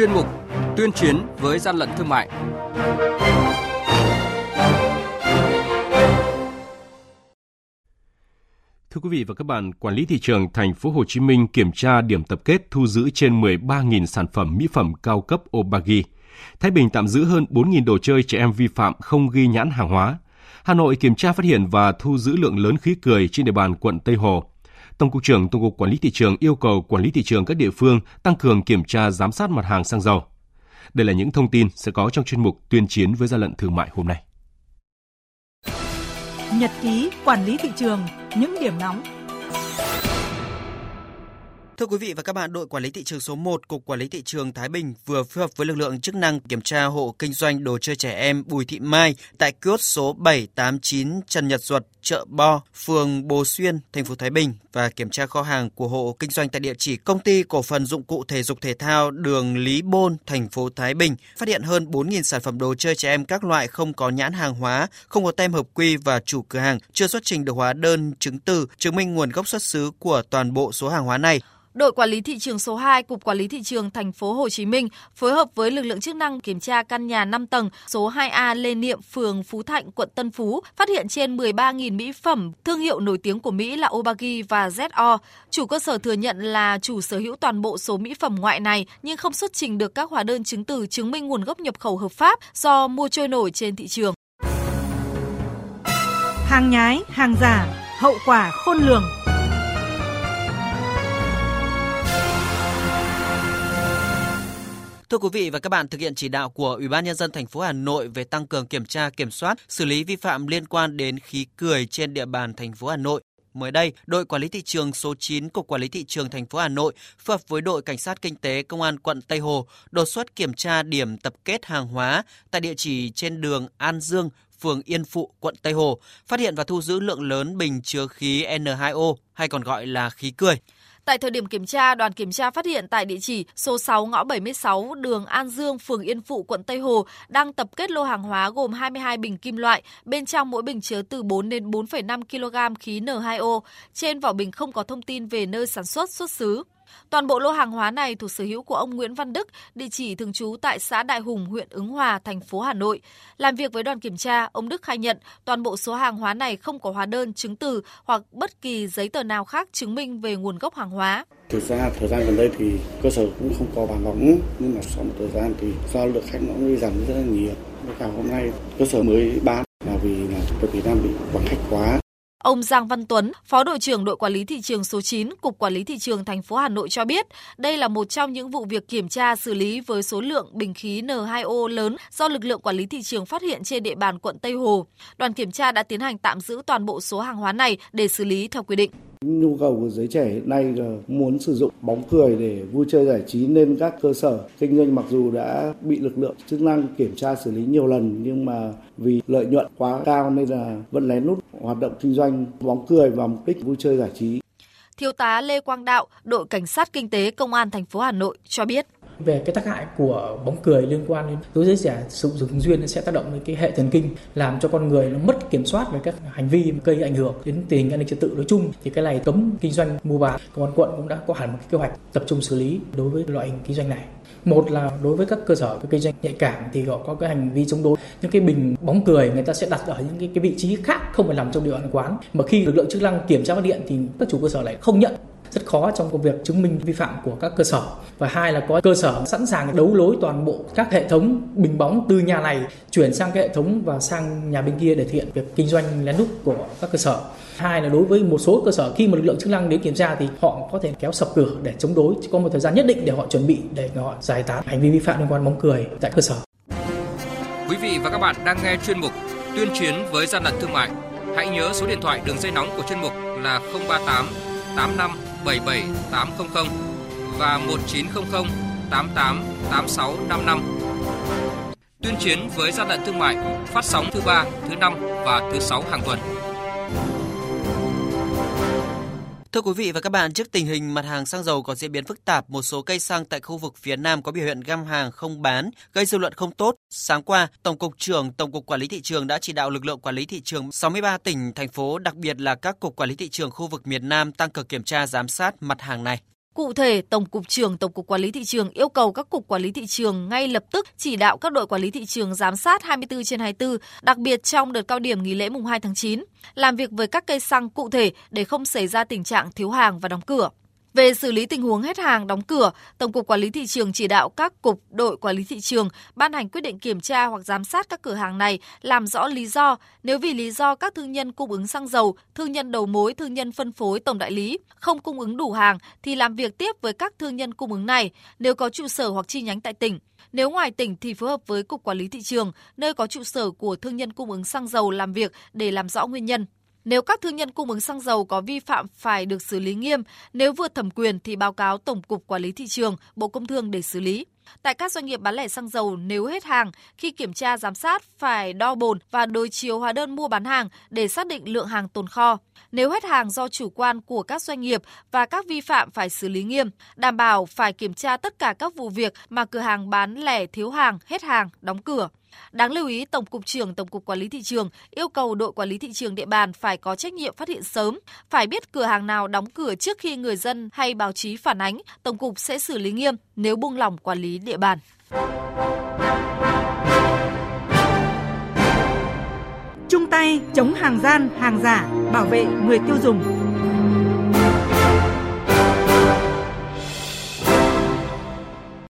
chuyên mục Tuyên chiến với gian lận thương mại. Thưa quý vị và các bạn, quản lý thị trường thành phố Hồ Chí Minh kiểm tra điểm tập kết thu giữ trên 13.000 sản phẩm mỹ phẩm cao cấp Obagi. Thái Bình tạm giữ hơn 4.000 đồ chơi trẻ em vi phạm không ghi nhãn hàng hóa. Hà Nội kiểm tra phát hiện và thu giữ lượng lớn khí cười trên địa bàn quận Tây Hồ. Tổng cục trưởng Tổng cục Quản lý thị trường yêu cầu quản lý thị trường các địa phương tăng cường kiểm tra giám sát mặt hàng xăng dầu. Đây là những thông tin sẽ có trong chuyên mục tuyên chiến với gian lận thương mại hôm nay. Nhật ký quản lý thị trường, những điểm nóng Thưa quý vị và các bạn, đội quản lý thị trường số 1 Cục Quản lý thị trường Thái Bình vừa phối hợp với lực lượng chức năng kiểm tra hộ kinh doanh đồ chơi trẻ em Bùi Thị Mai tại kiosk số 789 Trần Nhật Duật, chợ Bo, phường Bồ Xuyên, thành phố Thái Bình và kiểm tra kho hàng của hộ kinh doanh tại địa chỉ công ty cổ phần dụng cụ thể dục thể thao đường Lý Bôn, thành phố Thái Bình, phát hiện hơn 4.000 sản phẩm đồ chơi trẻ em các loại không có nhãn hàng hóa, không có tem hợp quy và chủ cửa hàng chưa xuất trình được hóa đơn chứng từ chứng minh nguồn gốc xuất xứ của toàn bộ số hàng hóa này. Đội quản lý thị trường số 2 Cục Quản lý thị trường thành phố Hồ Chí Minh phối hợp với lực lượng chức năng kiểm tra căn nhà 5 tầng số 2A Lê Niệm, phường Phú Thạnh, quận Tân Phú, phát hiện trên 13.000 mỹ phẩm thương hiệu nổi tiếng của Mỹ là Obagi và ZO. Chủ cơ sở thừa nhận là chủ sở hữu toàn bộ số mỹ phẩm ngoại này nhưng không xuất trình được các hóa đơn chứng từ chứng minh nguồn gốc nhập khẩu hợp pháp do mua trôi nổi trên thị trường. Hàng nhái, hàng giả, hậu quả khôn lường. Thưa quý vị và các bạn, thực hiện chỉ đạo của Ủy ban nhân dân thành phố Hà Nội về tăng cường kiểm tra, kiểm soát, xử lý vi phạm liên quan đến khí cười trên địa bàn thành phố Hà Nội. Mới đây, đội quản lý thị trường số 9 Cục Quản lý thị trường thành phố Hà Nội phối hợp với đội cảnh sát kinh tế công an quận Tây Hồ đột xuất kiểm tra điểm tập kết hàng hóa tại địa chỉ trên đường An Dương, phường Yên Phụ, quận Tây Hồ, phát hiện và thu giữ lượng lớn bình chứa khí N2O hay còn gọi là khí cười. Tại thời điểm kiểm tra, đoàn kiểm tra phát hiện tại địa chỉ số 6 ngõ 76 đường An Dương, phường Yên Phụ, quận Tây Hồ đang tập kết lô hàng hóa gồm 22 bình kim loại, bên trong mỗi bình chứa từ 4 đến 4,5 kg khí N2O. Trên vỏ bình không có thông tin về nơi sản xuất, xuất xứ. Toàn bộ lô hàng hóa này thuộc sở hữu của ông Nguyễn Văn Đức, địa chỉ thường trú tại xã Đại Hùng, huyện Ứng Hòa, thành phố Hà Nội. Làm việc với đoàn kiểm tra, ông Đức khai nhận toàn bộ số hàng hóa này không có hóa đơn, chứng từ hoặc bất kỳ giấy tờ nào khác chứng minh về nguồn gốc hàng hóa. Thực ra thời gian gần đây thì cơ sở cũng không có bán bóng nhưng mà sau một thời gian thì do lượng khách nó đi giảm rất là nhiều. Cả hôm nay cơ sở mới bán là vì là đội Việt Nam bị vắng khách quá Ông Giang Văn Tuấn, Phó đội trưởng đội quản lý thị trường số 9, Cục Quản lý thị trường thành phố Hà Nội cho biết, đây là một trong những vụ việc kiểm tra xử lý với số lượng bình khí N2O lớn do lực lượng quản lý thị trường phát hiện trên địa bàn quận Tây Hồ. Đoàn kiểm tra đã tiến hành tạm giữ toàn bộ số hàng hóa này để xử lý theo quy định. Nhu cầu của giới trẻ hiện nay là muốn sử dụng bóng cười để vui chơi giải trí nên các cơ sở kinh doanh mặc dù đã bị lực lượng chức năng kiểm tra xử lý nhiều lần nhưng mà vì lợi nhuận quá cao nên là vẫn lén lút hoạt động kinh doanh bóng cười vào mục đích vui chơi giải trí. Thiếu tá Lê Quang Đạo, đội cảnh sát kinh tế công an thành phố Hà Nội cho biết về cái tác hại của bóng cười liên quan đến đối với trẻ sử dụng thường xuyên sẽ tác động đến cái hệ thần kinh làm cho con người nó mất kiểm soát về các hành vi gây ảnh hưởng đến tình hình an ninh trật tự nói chung. Thì cái này cấm kinh doanh mua bán. Công an quận cũng đã có hẳn một cái kế hoạch tập trung xử lý đối với loại hình kinh doanh này. Một là đối với các cơ sở kinh doanh nhạy cảm thì họ có cái hành vi chống đối. Những cái bình bóng cười người ta sẽ đặt ở những cái, cái vị trí khác không phải nằm trong địa bàn quán. Mà khi lực lượng chức năng kiểm tra phát điện thì các chủ cơ sở lại không nhận rất khó trong công việc chứng minh vi phạm của các cơ sở. Và hai là có cơ sở sẵn sàng đấu lối toàn bộ các hệ thống bình bóng từ nhà này chuyển sang cái hệ thống và sang nhà bên kia để thực hiện việc kinh doanh lén lút của các cơ sở. Hai là đối với một số cơ sở, khi mà lực lượng chức năng đến kiểm tra thì họ có thể kéo sập cửa để chống đối. Có một thời gian nhất định để họ chuẩn bị để họ giải tán hành vi vi phạm liên quan bóng cười tại cơ sở. Quý vị và các bạn đang nghe chuyên mục tuyên chiến với gian lận thương mại. Hãy nhớ số điện thoại đường dây nóng của chuyên mục là 038 85 77800 và 1900 88 Tuyên chiến với gian lận thương mại phát sóng thứ ba, thứ năm và thứ sáu hàng tuần. Thưa quý vị và các bạn, trước tình hình mặt hàng xăng dầu có diễn biến phức tạp, một số cây xăng tại khu vực phía Nam có biểu hiện găm hàng không bán, gây dư luận không tốt. Sáng qua, Tổng cục trưởng Tổng cục Quản lý thị trường đã chỉ đạo lực lượng quản lý thị trường 63 tỉnh thành phố, đặc biệt là các cục quản lý thị trường khu vực miền Nam tăng cường kiểm tra giám sát mặt hàng này. Cụ thể, Tổng cục trưởng Tổng cục Quản lý thị trường yêu cầu các cục quản lý thị trường ngay lập tức chỉ đạo các đội quản lý thị trường giám sát 24 trên 24, đặc biệt trong đợt cao điểm nghỉ lễ mùng 2 tháng 9, làm việc với các cây xăng cụ thể để không xảy ra tình trạng thiếu hàng và đóng cửa. Về xử lý tình huống hết hàng đóng cửa, Tổng cục Quản lý thị trường chỉ đạo các cục đội quản lý thị trường ban hành quyết định kiểm tra hoặc giám sát các cửa hàng này, làm rõ lý do. Nếu vì lý do các thương nhân cung ứng xăng dầu, thương nhân đầu mối, thương nhân phân phối tổng đại lý không cung ứng đủ hàng thì làm việc tiếp với các thương nhân cung ứng này nếu có trụ sở hoặc chi nhánh tại tỉnh. Nếu ngoài tỉnh thì phối hợp với Cục Quản lý Thị trường, nơi có trụ sở của thương nhân cung ứng xăng dầu làm việc để làm rõ nguyên nhân. Nếu các thương nhân cung ứng xăng dầu có vi phạm phải được xử lý nghiêm, nếu vượt thẩm quyền thì báo cáo Tổng cục Quản lý thị trường, Bộ Công Thương để xử lý. Tại các doanh nghiệp bán lẻ xăng dầu nếu hết hàng, khi kiểm tra giám sát phải đo bồn và đối chiếu hóa đơn mua bán hàng để xác định lượng hàng tồn kho. Nếu hết hàng do chủ quan của các doanh nghiệp và các vi phạm phải xử lý nghiêm, đảm bảo phải kiểm tra tất cả các vụ việc mà cửa hàng bán lẻ thiếu hàng, hết hàng, đóng cửa. Đáng lưu ý, Tổng cục trưởng Tổng cục Quản lý thị trường yêu cầu đội quản lý thị trường địa bàn phải có trách nhiệm phát hiện sớm, phải biết cửa hàng nào đóng cửa trước khi người dân hay báo chí phản ánh, Tổng cục sẽ xử lý nghiêm nếu buông lỏng quản lý địa bàn. Chung tay chống hàng gian, hàng giả, bảo vệ người tiêu dùng.